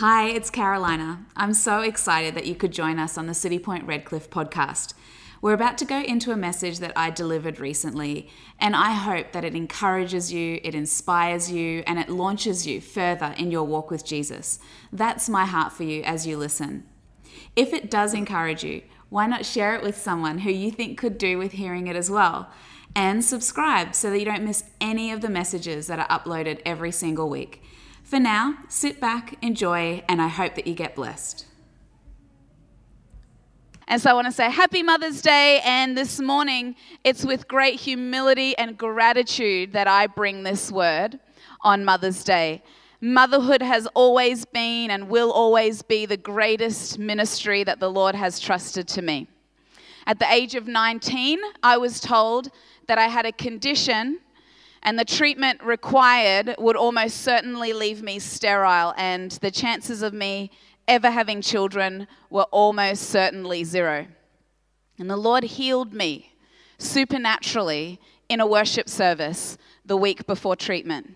Hi, it's Karolina. I'm so excited that you could join us on the Citipointe Redcliffe podcast. We're about to go into a message that I delivered recently, and I hope that it encourages you, it inspires you, and it launches you further in your walk with Jesus. That's my heart for you as you listen. If it does encourage you, why not share it with someone who you think could do with hearing it as well? And subscribe so that you don't miss any of the messages that are uploaded every single week. For now, sit back, enjoy, and I hope that you get blessed. And so I want to say happy Mother's Day. And this morning, it's with great humility and gratitude that I bring this word on Mother's Day. Motherhood has always been and will always be the greatest ministry that the Lord has trusted to me. At the age of 19, I was told that I had a condition and the treatment required would almost certainly leave me sterile, and the chances of me ever having children were almost certainly zero. And the Lord healed me supernaturally in a worship service the week before treatment.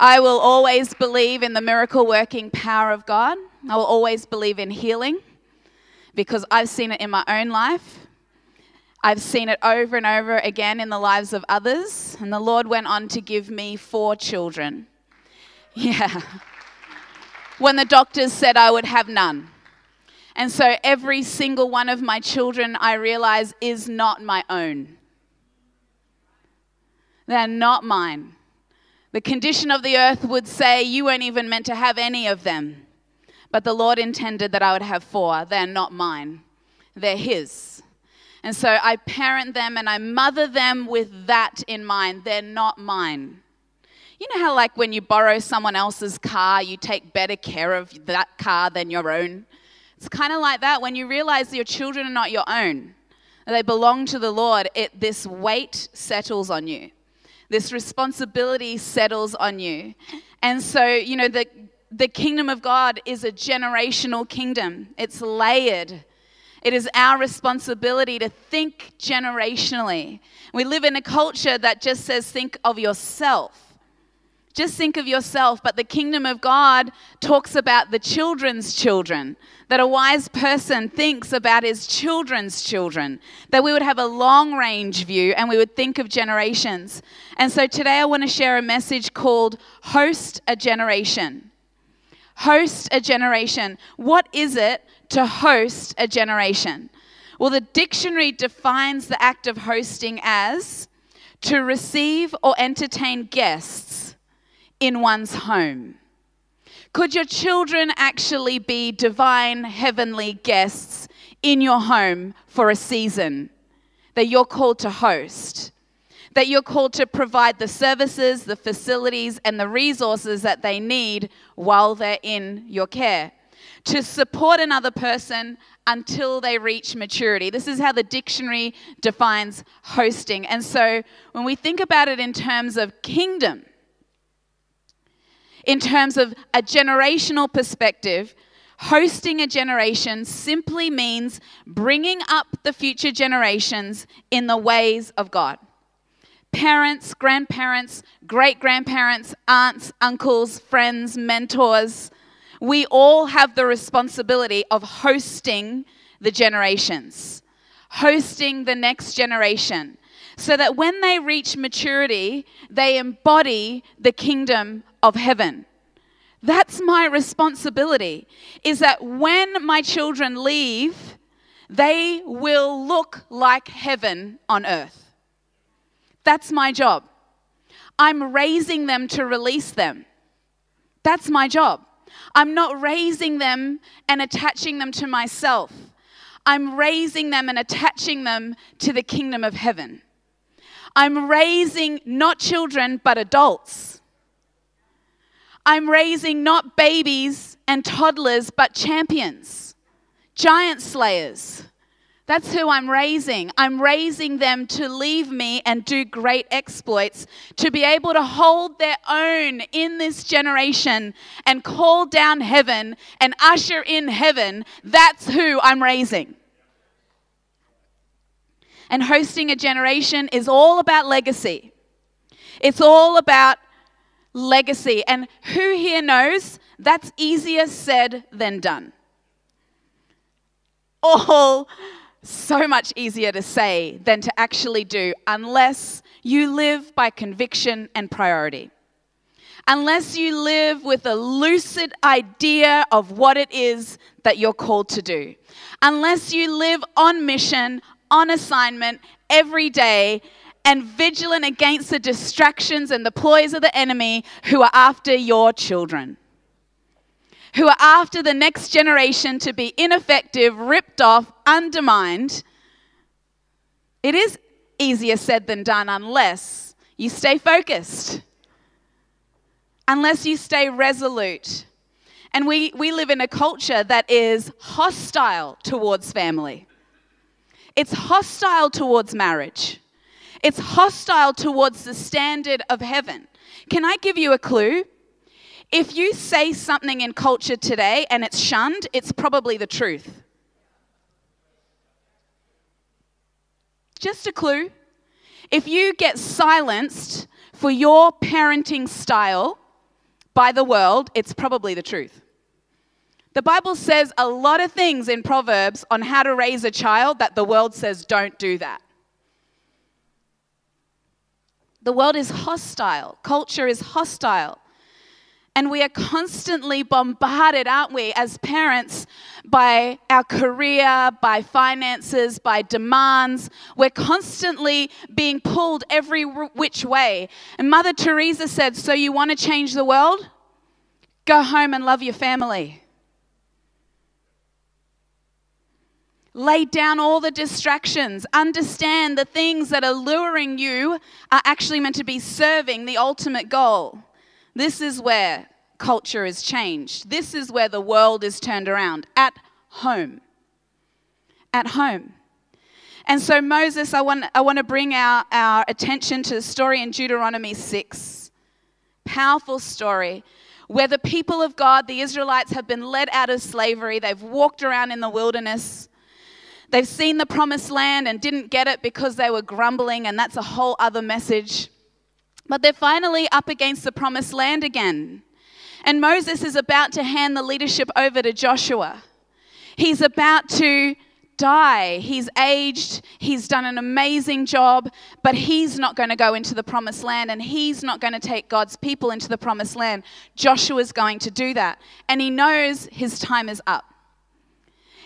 I will always believe in the miracle working power of God. I will always believe in healing because I've seen it in my own life I've seen it over and over again in the lives of others, and the Lord went on to give me four children. Yeah. When the doctors said I would have none. And so every single one of my children, I realize, is not my own. They're not mine. The condition of the earth would say you weren't even meant to have any of them. But the Lord intended that I would have four. They're not mine, they're His. And so I parent them and I mother them with that in mind. They're not mine. You know how, like, when you borrow someone else's car, you take better care of that car than your own? It's kind of like that when you realize your children are not your own, they belong to the Lord, it, this weight settles on you. This responsibility settles on you. And so, you know, the, the kingdom of God is a generational kingdom, it's layered. It is our responsibility to think generationally. We live in a culture that just says, think of yourself. Just think of yourself. But the kingdom of God talks about the children's children, that a wise person thinks about his children's children, that we would have a long range view and we would think of generations. And so today I want to share a message called Host a Generation. Host a Generation. What is it to host a generation? Well, the dictionary defines the act of hosting as to receive or entertain guests in one's home. Could your children actually be divine heavenly guests in your home for a season that you're called to host? That you're called to provide the services, the facilities, and the resources that they need while they're in your care to support another person until they reach maturity. This is how the dictionary defines hosting. And so when we think about it in terms of kingdom, in terms of a generational perspective, hosting a generation simply means bringing up the future generations in the ways of God. Parents, grandparents, great grandparents, aunts, uncles, friends, mentors, we all have the responsibility of hosting the generations, hosting the next generation, so that when they reach maturity, they embody the kingdom of heaven. That's my responsibility, is that when my children leave, they will look like heaven on earth. That's my job. I'm raising them to release them. That's my job. I'm not raising them and attaching them to myself. I'm raising them and attaching them to the kingdom of heaven. I'm raising not children, but adults. I'm raising not babies and toddlers, but champions, giant slayers. That's who I'm raising. I'm raising them to leave me and do great exploits, to be able to hold their own in this generation and call down heaven and usher in heaven. That's who I'm raising. And hosting a generation is all about legacy. It's all about legacy. And who here knows that's easier said than done? All so much easier to say than to actually do, unless you live by conviction and priority. Unless you live with a lucid idea of what it is that you're called to do. Unless you live on mission, on assignment, every day, and vigilant against the distractions and the ploys of the enemy who are after your children who are after the next generation to be ineffective, ripped off, undermined. It is easier said than done unless you stay focused, unless you stay resolute. And we, we live in a culture that is hostile towards family. It's hostile towards marriage. It's hostile towards the standard of heaven. Can I give you a clue? If you say something in culture today and it's shunned, it's probably the truth. Just a clue. If you get silenced for your parenting style by the world, it's probably the truth. The Bible says a lot of things in Proverbs on how to raise a child that the world says don't do that. The world is hostile, culture is hostile. And we are constantly bombarded, aren't we, as parents, by our career, by finances, by demands. We're constantly being pulled every which way. And Mother Teresa said, So you want to change the world? Go home and love your family. Lay down all the distractions. Understand the things that are luring you are actually meant to be serving the ultimate goal. This is where culture is changed. This is where the world is turned around at home. At home. And so, Moses, I want, I want to bring our, our attention to the story in Deuteronomy 6. Powerful story where the people of God, the Israelites, have been led out of slavery. They've walked around in the wilderness. They've seen the promised land and didn't get it because they were grumbling, and that's a whole other message. But they're finally up against the promised land again. And Moses is about to hand the leadership over to Joshua. He's about to die. He's aged, he's done an amazing job, but he's not going to go into the promised land and he's not going to take God's people into the promised land. Joshua's going to do that. And he knows his time is up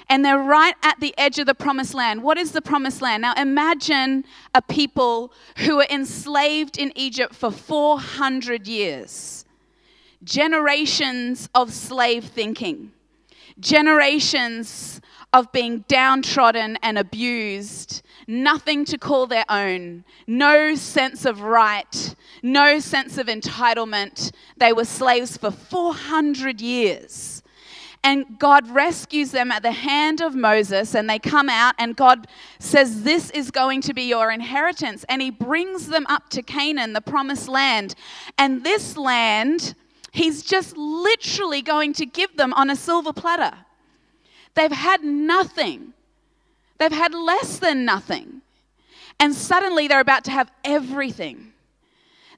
and they're right at the edge of the promised land. What is the promised land? Now imagine a people who were enslaved in Egypt for 400 years. Generations of slave thinking, generations of being downtrodden and abused, nothing to call their own, no sense of right, no sense of entitlement. They were slaves for 400 years. And God rescues them at the hand of Moses, and they come out, and God says, This is going to be your inheritance. And He brings them up to Canaan, the promised land. And this land, He's just literally going to give them on a silver platter. They've had nothing, they've had less than nothing. And suddenly they're about to have everything.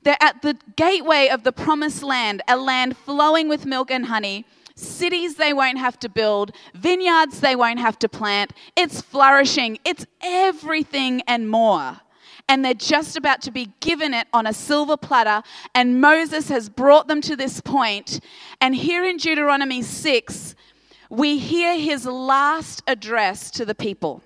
They're at the gateway of the promised land, a land flowing with milk and honey cities they won't have to build, vineyards they won't have to plant. It's flourishing, it's everything and more. And they're just about to be given it on a silver platter. And Moses has brought them to this point. And here in Deuteronomy 6, we hear his last address to the people.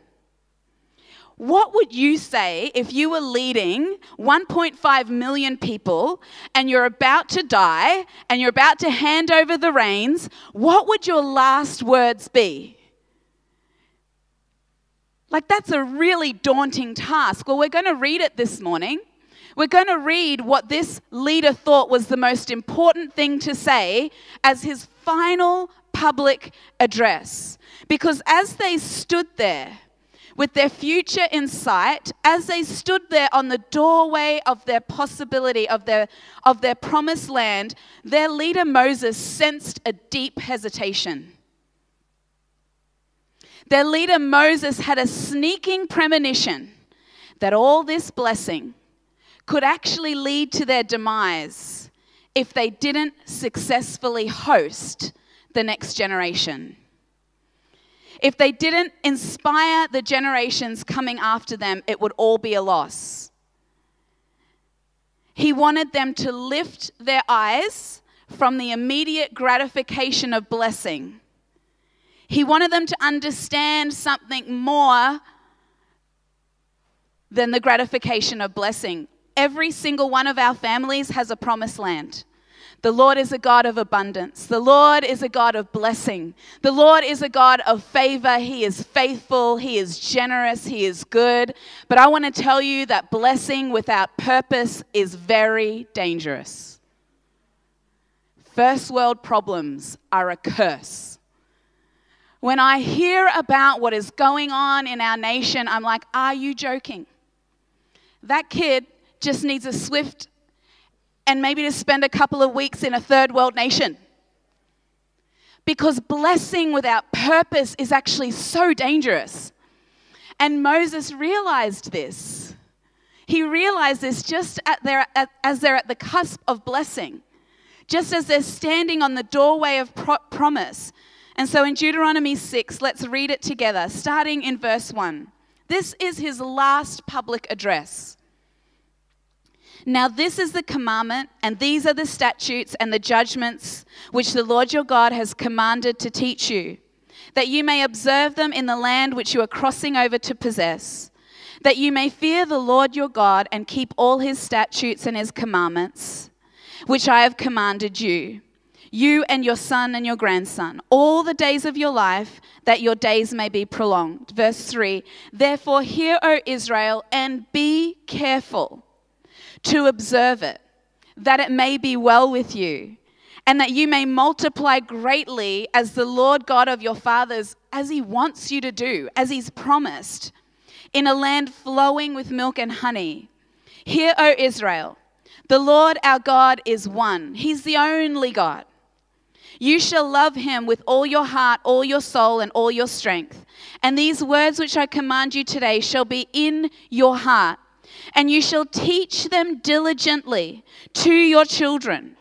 What would you say if you were leading 1.5 million people and you're about to die and you're about to hand over the reins? What would your last words be? Like, that's a really daunting task. Well, we're going to read it this morning. We're going to read what this leader thought was the most important thing to say as his final public address. Because as they stood there, with their future in sight, as they stood there on the doorway of their possibility, of their, of their promised land, their leader Moses sensed a deep hesitation. Their leader Moses had a sneaking premonition that all this blessing could actually lead to their demise if they didn't successfully host the next generation. If they didn't inspire the generations coming after them, it would all be a loss. He wanted them to lift their eyes from the immediate gratification of blessing. He wanted them to understand something more than the gratification of blessing. Every single one of our families has a promised land. The Lord is a God of abundance. The Lord is a God of blessing. The Lord is a God of favor. He is faithful. He is generous. He is good. But I want to tell you that blessing without purpose is very dangerous. First world problems are a curse. When I hear about what is going on in our nation, I'm like, are you joking? That kid just needs a swift and maybe to spend a couple of weeks in a third world nation. Because blessing without purpose is actually so dangerous. And Moses realized this. He realized this just their, as they're at the cusp of blessing, just as they're standing on the doorway of pro- promise. And so in Deuteronomy 6, let's read it together, starting in verse 1. This is his last public address. Now, this is the commandment, and these are the statutes and the judgments which the Lord your God has commanded to teach you, that you may observe them in the land which you are crossing over to possess, that you may fear the Lord your God and keep all his statutes and his commandments, which I have commanded you, you and your son and your grandson, all the days of your life, that your days may be prolonged. Verse 3 Therefore, hear, O Israel, and be careful to observe it, that it may be well with you, and that you may multiply greatly as the Lord God of your fathers, as He wants you to do, as He's promised, in a land flowing with milk and honey. Hear, O Israel, the Lord our God is one, He's the only God. You shall love him with all your heart, all your soul, and all your strength. And these words which I command you today shall be in your heart and you shall teach them diligently to your children.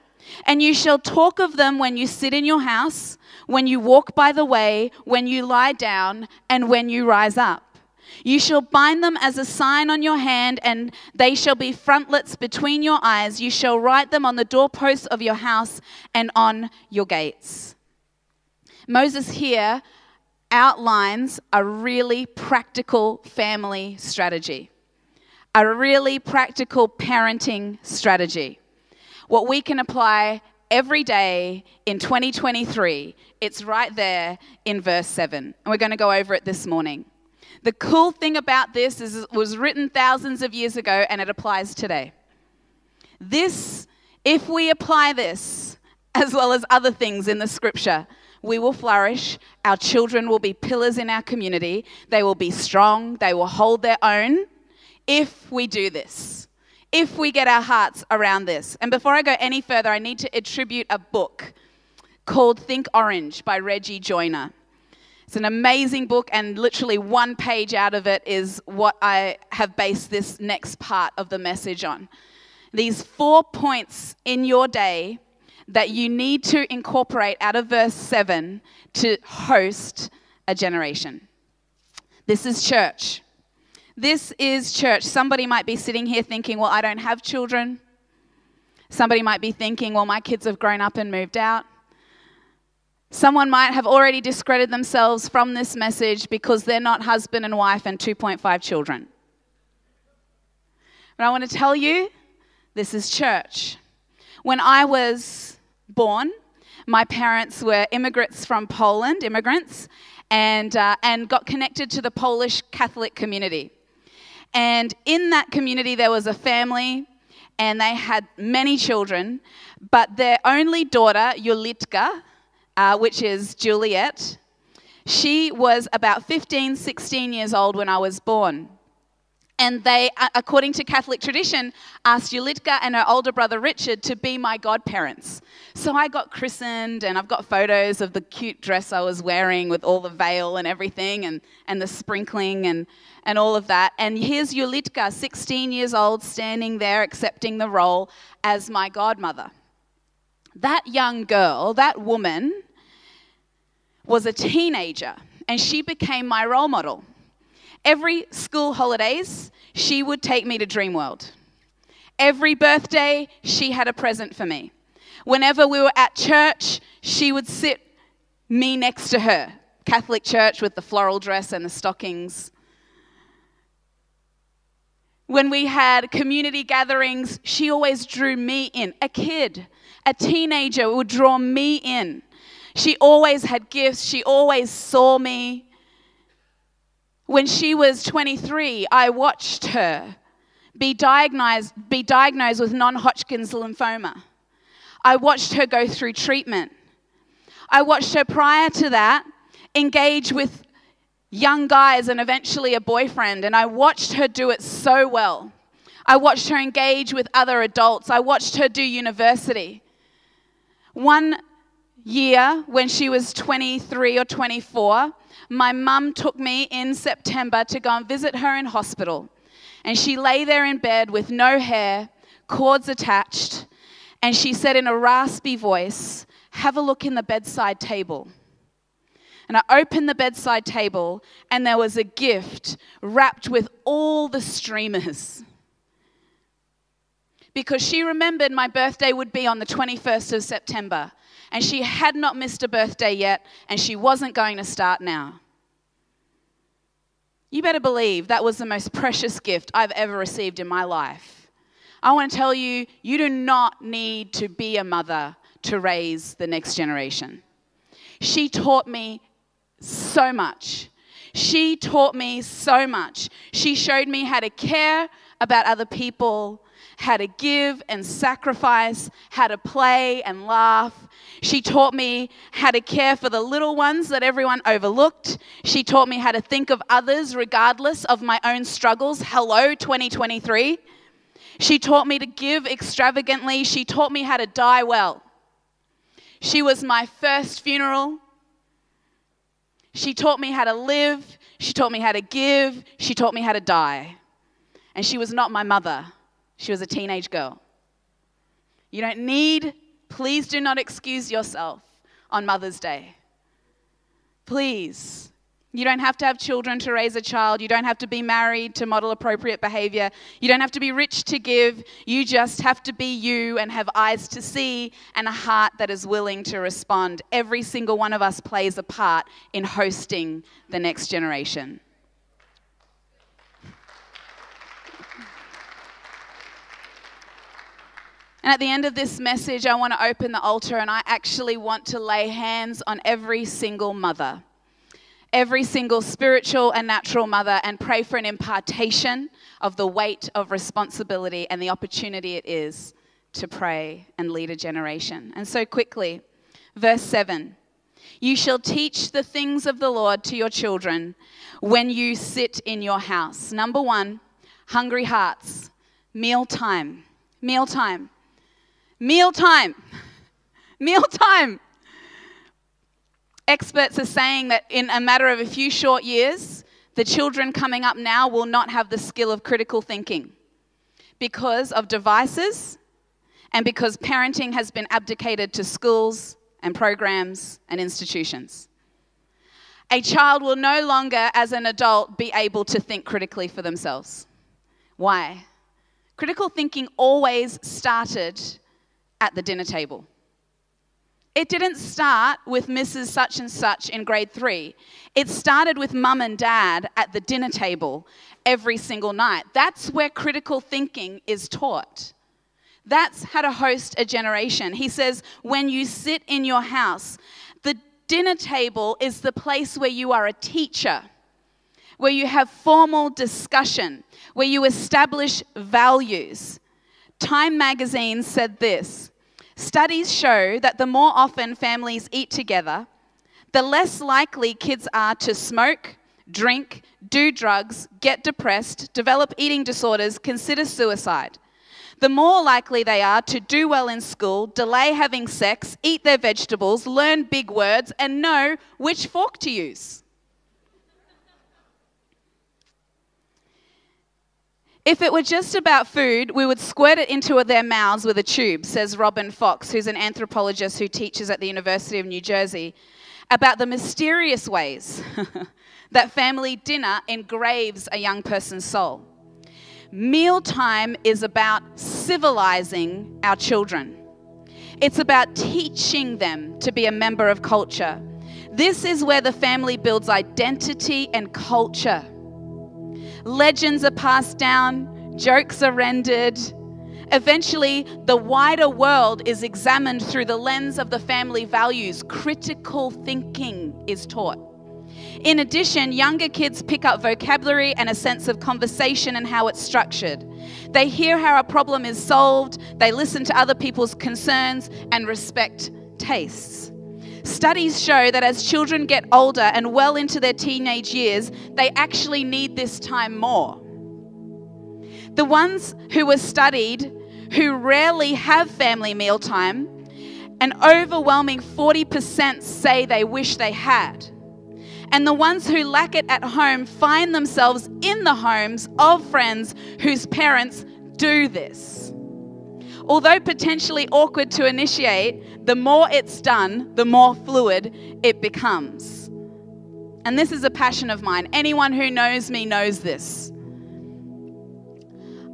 And you shall talk of them when you sit in your house, when you walk by the way, when you lie down, and when you rise up. You shall bind them as a sign on your hand, and they shall be frontlets between your eyes. You shall write them on the doorposts of your house and on your gates. Moses here outlines a really practical family strategy a really practical parenting strategy. What we can apply every day in 2023. It's right there in verse 7. And we're going to go over it this morning. The cool thing about this is it was written thousands of years ago and it applies today. This, if we apply this, as well as other things in the scripture, we will flourish. Our children will be pillars in our community. They will be strong. They will hold their own if we do this, if we get our hearts around this. And before I go any further, I need to attribute a book called Think Orange by Reggie Joiner. It's an amazing book, and literally one page out of it is what I have based this next part of the message on. These four points in your day that you need to incorporate out of verse 7 to host a generation. This is church. This is church. Somebody might be sitting here thinking, well, I don't have children. Somebody might be thinking, well, my kids have grown up and moved out. Someone might have already discredited themselves from this message because they're not husband and wife and 2.5 children. But I want to tell you, this is church. When I was born, my parents were immigrants from Poland, immigrants, and, uh, and got connected to the Polish Catholic community. And in that community, there was a family, and they had many children, but their only daughter, Yulitka, uh, which is Juliet, she was about 15, 16 years old when I was born. And they, according to Catholic tradition, asked Yulitka and her older brother Richard to be my godparents. So I got christened, and I've got photos of the cute dress I was wearing with all the veil and everything, and, and the sprinkling and, and all of that. And here's Yulitka, 16 years old, standing there accepting the role as my godmother. That young girl, that woman, was a teenager, and she became my role model. Every school holidays, she would take me to Dreamworld. Every birthday, she had a present for me. Whenever we were at church, she would sit me next to her. Catholic church with the floral dress and the stockings. When we had community gatherings, she always drew me in. A kid, a teenager would draw me in. She always had gifts, she always saw me. When she was 23, I watched her be diagnosed, be diagnosed with non Hodgkin's lymphoma. I watched her go through treatment. I watched her prior to that engage with young guys and eventually a boyfriend, and I watched her do it so well. I watched her engage with other adults. I watched her do university. One year, when she was 23 or 24, my mum took me in September to go and visit her in hospital. And she lay there in bed with no hair, cords attached, and she said in a raspy voice, Have a look in the bedside table. And I opened the bedside table, and there was a gift wrapped with all the streamers. Because she remembered my birthday would be on the 21st of September and she had not missed a birthday yet, and she wasn't going to start now. You better believe that was the most precious gift I've ever received in my life. I want to tell you, you do not need to be a mother to raise the next generation. She taught me so much. She taught me so much. She showed me how to care about other people, how to give and sacrifice, how to play and laugh. She taught me how to care for the little ones that everyone overlooked. She taught me how to think of others regardless of my own struggles. Hello, 2023. She taught me to give extravagantly. She taught me how to die well. She was my first funeral. She taught me how to live. She taught me how to give. She taught me how to die. And she was not my mother. She was a teenage girl. You don't need, please do not excuse yourself on Mother's Day. Please. You don't have to have children to raise a child. You don't have to be married to model appropriate behavior. You don't have to be rich to give. You just have to be you and have eyes to see and a heart that is willing to respond. Every single one of us plays a part in hosting the next generation. And at the end of this message, I want to open the altar and I actually want to lay hands on every single mother, every single spiritual and natural mother, and pray for an impartation of the weight of responsibility and the opportunity it is to pray and lead a generation. And so, quickly, verse 7 You shall teach the things of the Lord to your children when you sit in your house. Number one, hungry hearts, meal time, meal time. Meal time. Meal time. Experts are saying that in a matter of a few short years, the children coming up now will not have the skill of critical thinking because of devices and because parenting has been abdicated to schools and programs and institutions. A child will no longer, as an adult, be able to think critically for themselves. Why? Critical thinking always started at the dinner table. It didn't start with Mrs. Such and Such in grade three. It started with mum and dad at the dinner table every single night. That's where critical thinking is taught. That's how to host a generation. He says, when you sit in your house, the dinner table is the place where you are a teacher, where you have formal discussion, where you establish values. Time magazine said this Studies show that the more often families eat together, the less likely kids are to smoke, drink, do drugs, get depressed, develop eating disorders, consider suicide. The more likely they are to do well in school, delay having sex, eat their vegetables, learn big words, and know which fork to use. If it were just about food, we would squirt it into their mouths with a tube, says Robin Fox, who's an anthropologist who teaches at the University of New Jersey, about the mysterious ways that family dinner engraves a young person's soul. Mealtime is about civilizing our children. It's about teaching them to be a member of culture. This is where the family builds identity and culture. Legends are passed down, jokes are rendered. Eventually, the wider world is examined through the lens of the family values. Critical thinking is taught. In addition, younger kids pick up vocabulary and a sense of conversation and how it's structured. They hear how a problem is solved, they listen to other people's concerns, and respect tastes. Studies show that as children get older and well into their teenage years, they actually need this time more. The ones who were studied who rarely have family mealtime, an overwhelming 40% say they wish they had. And the ones who lack it at home find themselves in the homes of friends whose parents do this. Although potentially awkward to initiate, the more it's done, the more fluid it becomes. And this is a passion of mine. Anyone who knows me knows this.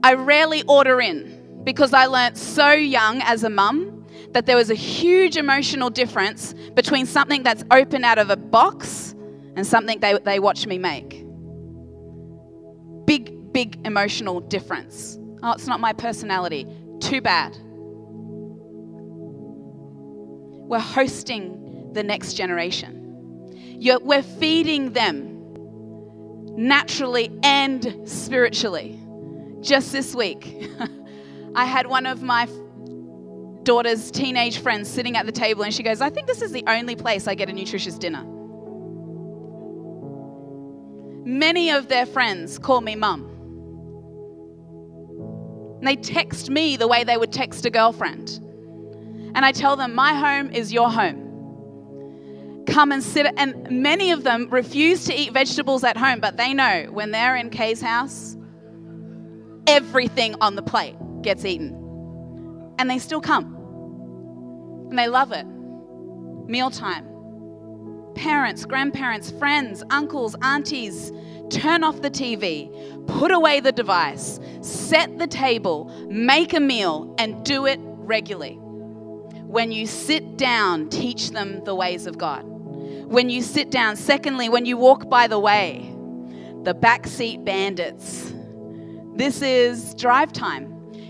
I rarely order in because I learnt so young as a mum that there was a huge emotional difference between something that's open out of a box and something they, they watch me make. Big, big emotional difference. Oh, it's not my personality. Too bad. We're hosting the next generation. You're, we're feeding them naturally and spiritually. Just this week, I had one of my daughter's teenage friends sitting at the table, and she goes, I think this is the only place I get a nutritious dinner. Many of their friends call me mum. And they text me the way they would text a girlfriend. And I tell them, My home is your home. Come and sit. And many of them refuse to eat vegetables at home, but they know when they're in Kay's house, everything on the plate gets eaten. And they still come. And they love it. Mealtime. Parents, grandparents, friends, uncles, aunties, turn off the TV, put away the device, set the table, make a meal, and do it regularly. When you sit down, teach them the ways of God. When you sit down, secondly, when you walk by the way, the backseat bandits. This is drive time.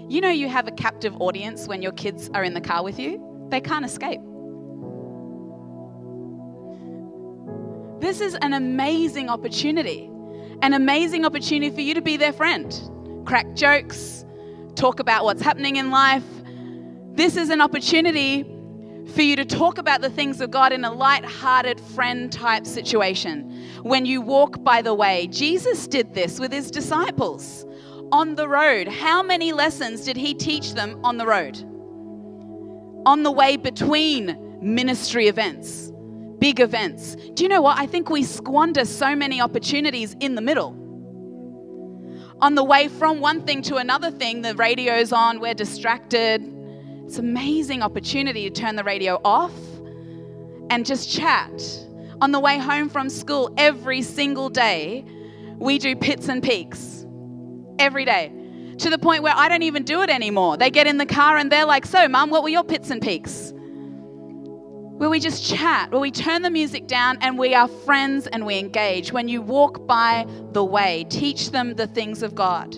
You know, you have a captive audience when your kids are in the car with you, they can't escape. This is an amazing opportunity an amazing opportunity for you to be their friend. Crack jokes, talk about what's happening in life. This is an opportunity for you to talk about the things of God in a light-hearted friend type situation. When you walk by the way, Jesus did this with his disciples on the road. How many lessons did he teach them on the road? On the way between ministry events big events. Do you know what? I think we squander so many opportunities in the middle. On the way from one thing to another thing, the radio's on, we're distracted. It's an amazing opportunity to turn the radio off and just chat. On the way home from school, every single day, we do pits and peaks. Every day. To the point where I don't even do it anymore. They get in the car and they're like, So, mum, what were your pits and peaks? Where we just chat, where we turn the music down and we are friends and we engage. When you walk by the way, teach them the things of God.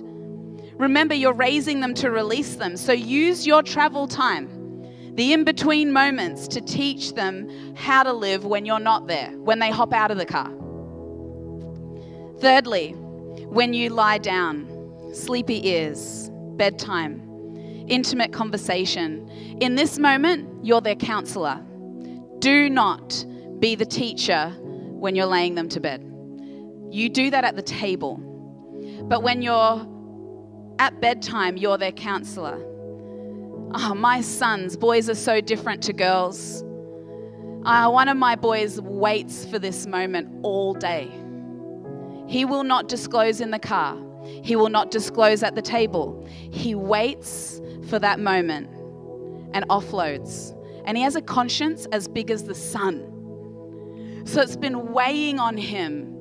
Remember, you're raising them to release them. So use your travel time, the in between moments, to teach them how to live when you're not there, when they hop out of the car. Thirdly, when you lie down, sleepy ears, bedtime, intimate conversation. In this moment, you're their counselor. Do not be the teacher when you're laying them to bed. You do that at the table. But when you're at bedtime, you're their counselor. Oh, my sons, boys are so different to girls. Uh, one of my boys waits for this moment all day. He will not disclose in the car, he will not disclose at the table. He waits for that moment and offloads. And he has a conscience as big as the sun. So it's been weighing on him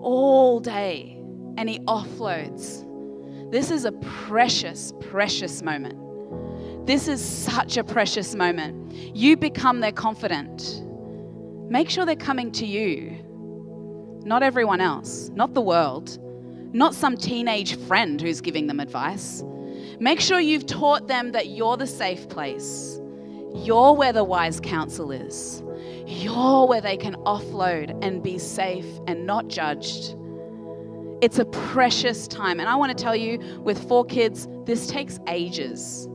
all day, and he offloads. This is a precious, precious moment. This is such a precious moment. You become their confidant. Make sure they're coming to you, not everyone else, not the world, not some teenage friend who's giving them advice. Make sure you've taught them that you're the safe place. You're where the wise counsel is. You're where they can offload and be safe and not judged. It's a precious time. And I want to tell you, with four kids, this takes ages.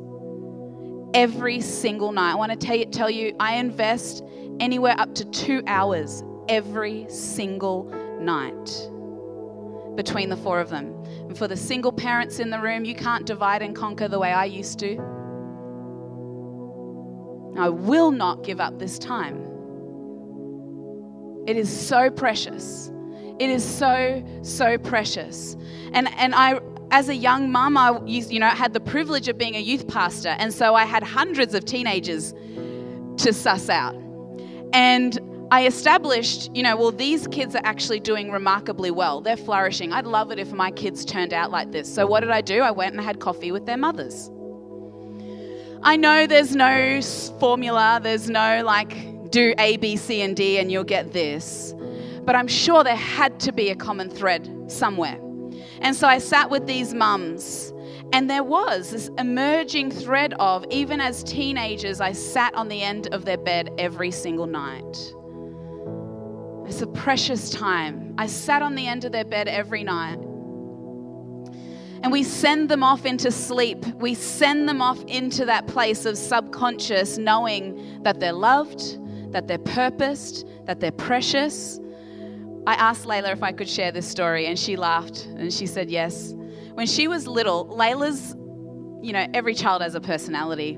Every single night. I want to tell you, tell you I invest anywhere up to two hours every single night between the four of them. And for the single parents in the room, you can't divide and conquer the way I used to. I will not give up this time. It is so precious. It is so, so precious. And, and I, as a young mum, I used, you know, had the privilege of being a youth pastor. And so I had hundreds of teenagers to suss out. And I established, you know, well, these kids are actually doing remarkably well. They're flourishing. I'd love it if my kids turned out like this. So, what did I do? I went and had coffee with their mothers. I know there's no formula, there's no like, do A, B, C, and D, and you'll get this. But I'm sure there had to be a common thread somewhere. And so I sat with these mums and there was this emerging thread of, even as teenagers, I sat on the end of their bed every single night. It's a precious time. I sat on the end of their bed every night. And we send them off into sleep. We send them off into that place of subconscious, knowing that they're loved, that they're purposed, that they're precious. I asked Layla if I could share this story, and she laughed and she said yes. When she was little, Layla's, you know, every child has a personality.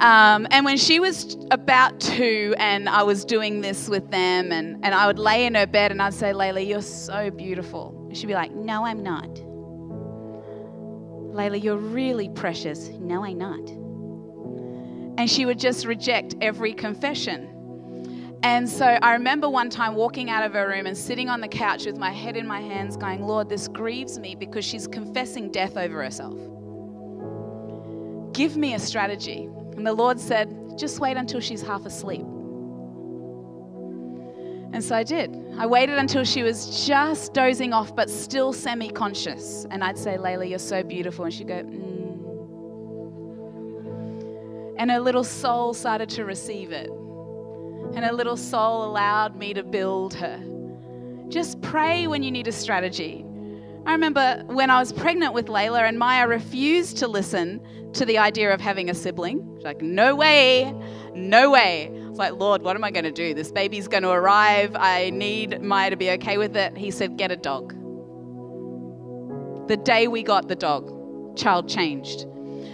Um, and when she was about two, and I was doing this with them, and, and I would lay in her bed and I'd say, Layla, you're so beautiful. She'd be like, No, I'm not. Layla, you're really precious. No, I'm not. And she would just reject every confession. And so I remember one time walking out of her room and sitting on the couch with my head in my hands, going, Lord, this grieves me because she's confessing death over herself. Give me a strategy. And the Lord said, just wait until she's half asleep. And so I did. I waited until she was just dozing off, but still semi conscious. And I'd say, Layla, you're so beautiful. And she'd go, mm. And her little soul started to receive it. And her little soul allowed me to build her. Just pray when you need a strategy. I remember when I was pregnant with Layla and Maya refused to listen to the idea of having a sibling. She's like, no way, no way. Like, Lord, what am I going to do? This baby's going to arrive. I need Maya to be okay with it. He said, get a dog. The day we got the dog, child changed.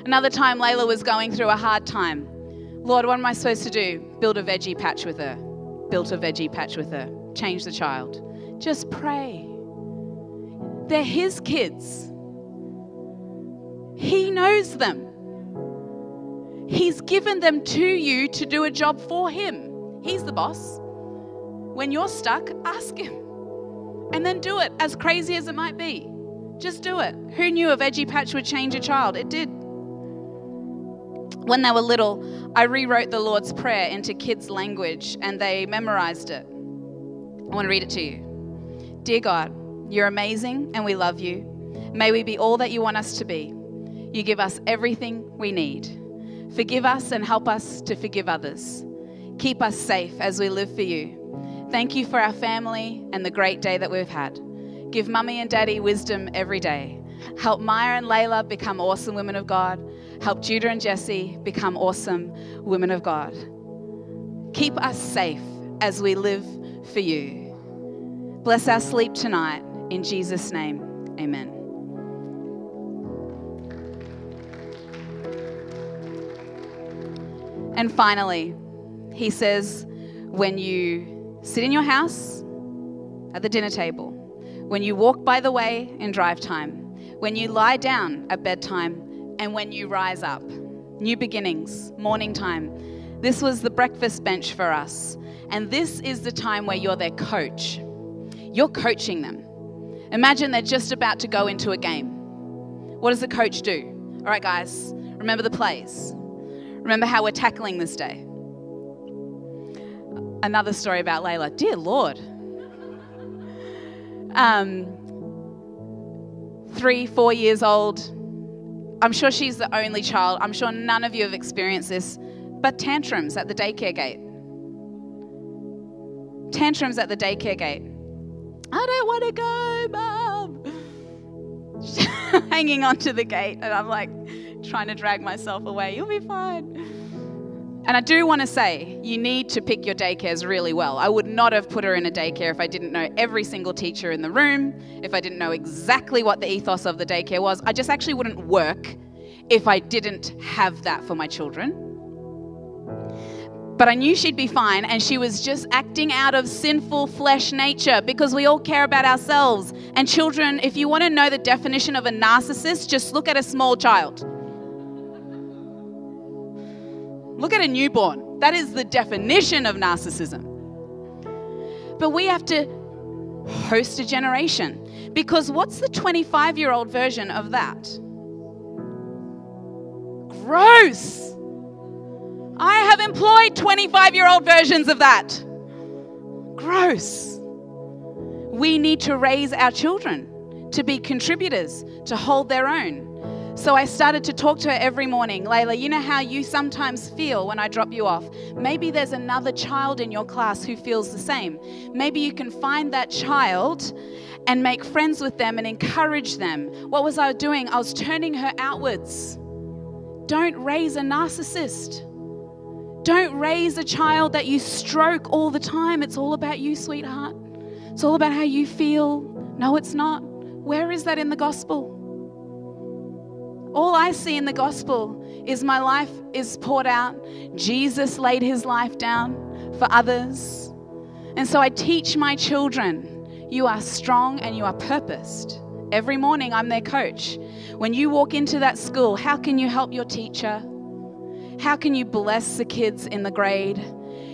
Another time, Layla was going through a hard time. Lord, what am I supposed to do? Build a veggie patch with her. Built a veggie patch with her. Change the child. Just pray. They're His kids. He knows them. He's given them to you to do a job for Him. He's the boss. When you're stuck, ask Him. And then do it, as crazy as it might be. Just do it. Who knew a veggie patch would change a child? It did. When they were little, I rewrote the Lord's Prayer into kids' language and they memorized it. I want to read it to you. Dear God, you're amazing and we love you. May we be all that you want us to be. You give us everything we need. Forgive us and help us to forgive others. Keep us safe as we live for you. Thank you for our family and the great day that we've had. Give mummy and daddy wisdom every day. Help Maya and Layla become awesome women of God. Help Judah and Jesse become awesome women of God. Keep us safe as we live for you. Bless our sleep tonight. In Jesus' name, amen. And finally, he says, when you sit in your house at the dinner table, when you walk by the way in drive time, when you lie down at bedtime, and when you rise up. New beginnings, morning time. This was the breakfast bench for us. And this is the time where you're their coach. You're coaching them. Imagine they're just about to go into a game. What does the coach do? All right, guys, remember the plays. Remember how we're tackling this day. Another story about Layla. Dear Lord. Um, three, four years old. I'm sure she's the only child. I'm sure none of you have experienced this, but tantrums at the daycare gate. Tantrums at the daycare gate. I don't want to go, mom. Hanging onto the gate, and I'm like trying to drag myself away. You'll be fine. And I do want to say, you need to pick your daycares really well. I would not have put her in a daycare if I didn't know every single teacher in the room, if I didn't know exactly what the ethos of the daycare was. I just actually wouldn't work if I didn't have that for my children. But I knew she'd be fine, and she was just acting out of sinful flesh nature because we all care about ourselves. And children, if you want to know the definition of a narcissist, just look at a small child. Look at a newborn. That is the definition of narcissism. But we have to host a generation because what's the 25 year old version of that? Gross. I have employed 25 year old versions of that. Gross. We need to raise our children to be contributors, to hold their own. So I started to talk to her every morning. Layla, you know how you sometimes feel when I drop you off? Maybe there's another child in your class who feels the same. Maybe you can find that child and make friends with them and encourage them. What was I doing? I was turning her outwards. Don't raise a narcissist. Don't raise a child that you stroke all the time. It's all about you, sweetheart. It's all about how you feel. No, it's not. Where is that in the gospel? All I see in the gospel is my life is poured out. Jesus laid his life down for others. And so I teach my children you are strong and you are purposed. Every morning I'm their coach. When you walk into that school, how can you help your teacher? How can you bless the kids in the grade?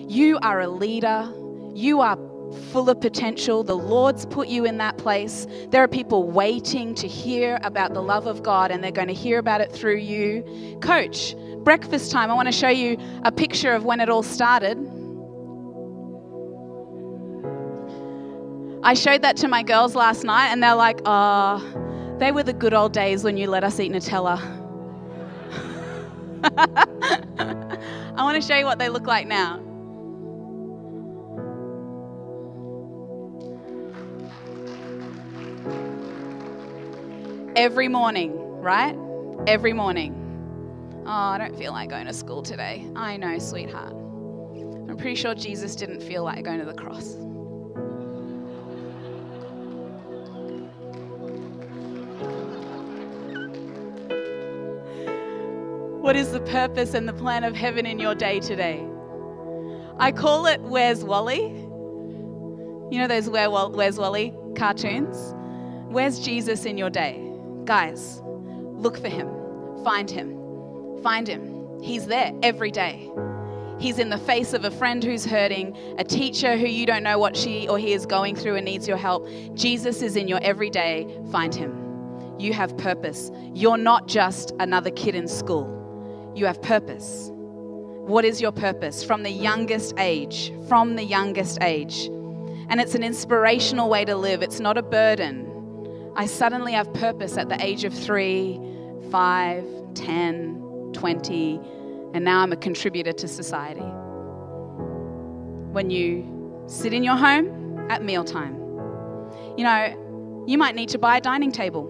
You are a leader. You are full of potential. The Lord's put you in that place. There are people waiting to hear about the love of God, and they're going to hear about it through you. Coach, breakfast time. I want to show you a picture of when it all started. I showed that to my girls last night, and they're like, oh, they were the good old days when you let us eat Nutella. I want to show you what they look like now. Every morning, right? Every morning. Oh, I don't feel like going to school today. I know, sweetheart. I'm pretty sure Jesus didn't feel like going to the cross. What is the purpose and the plan of heaven in your day today? I call it Where's Wally? You know those Where, Where's Wally cartoons? Where's Jesus in your day? Guys, look for him. Find him. Find him. He's there every day. He's in the face of a friend who's hurting, a teacher who you don't know what she or he is going through and needs your help. Jesus is in your everyday. Find him. You have purpose. You're not just another kid in school, you have purpose. What is your purpose? From the youngest age, from the youngest age. And it's an inspirational way to live, it's not a burden. I suddenly have purpose at the age of three, five, 10, 20, and now I'm a contributor to society. When you sit in your home at mealtime, you know, you might need to buy a dining table.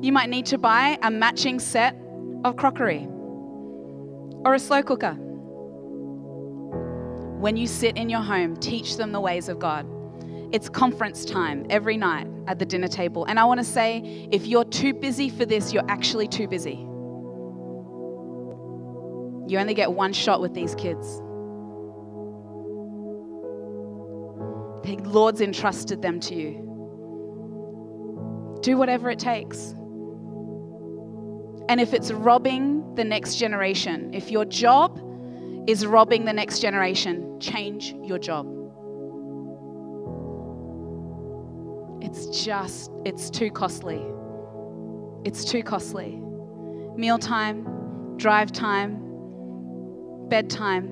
You might need to buy a matching set of crockery or a slow cooker. When you sit in your home, teach them the ways of God It's conference time every night at the dinner table. And I want to say if you're too busy for this, you're actually too busy. You only get one shot with these kids. The Lord's entrusted them to you. Do whatever it takes. And if it's robbing the next generation, if your job is robbing the next generation, change your job. It's just, it's too costly. It's too costly. Mealtime, drive time, bedtime,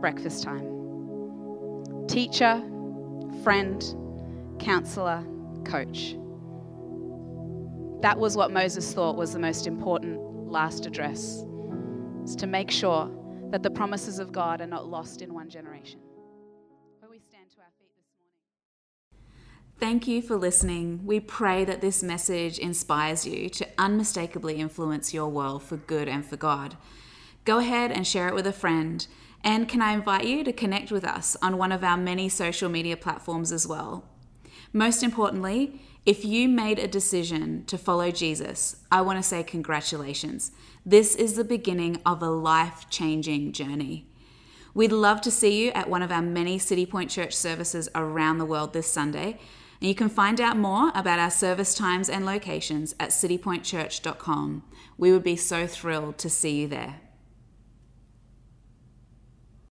breakfast time. Teacher, friend, counselor, coach. That was what Moses thought was the most important last address, is to make sure that the promises of God are not lost in one generation. Thank you for listening. We pray that this message inspires you to unmistakably influence your world for good and for God. Go ahead and share it with a friend. And can I invite you to connect with us on one of our many social media platforms as well? Most importantly, if you made a decision to follow Jesus, I want to say congratulations. This is the beginning of a life changing journey. We'd love to see you at one of our many Citipointe Church services around the world this Sunday. And you can find out more about our service times and locations at citipointechurch.com. We would be so thrilled to see you there.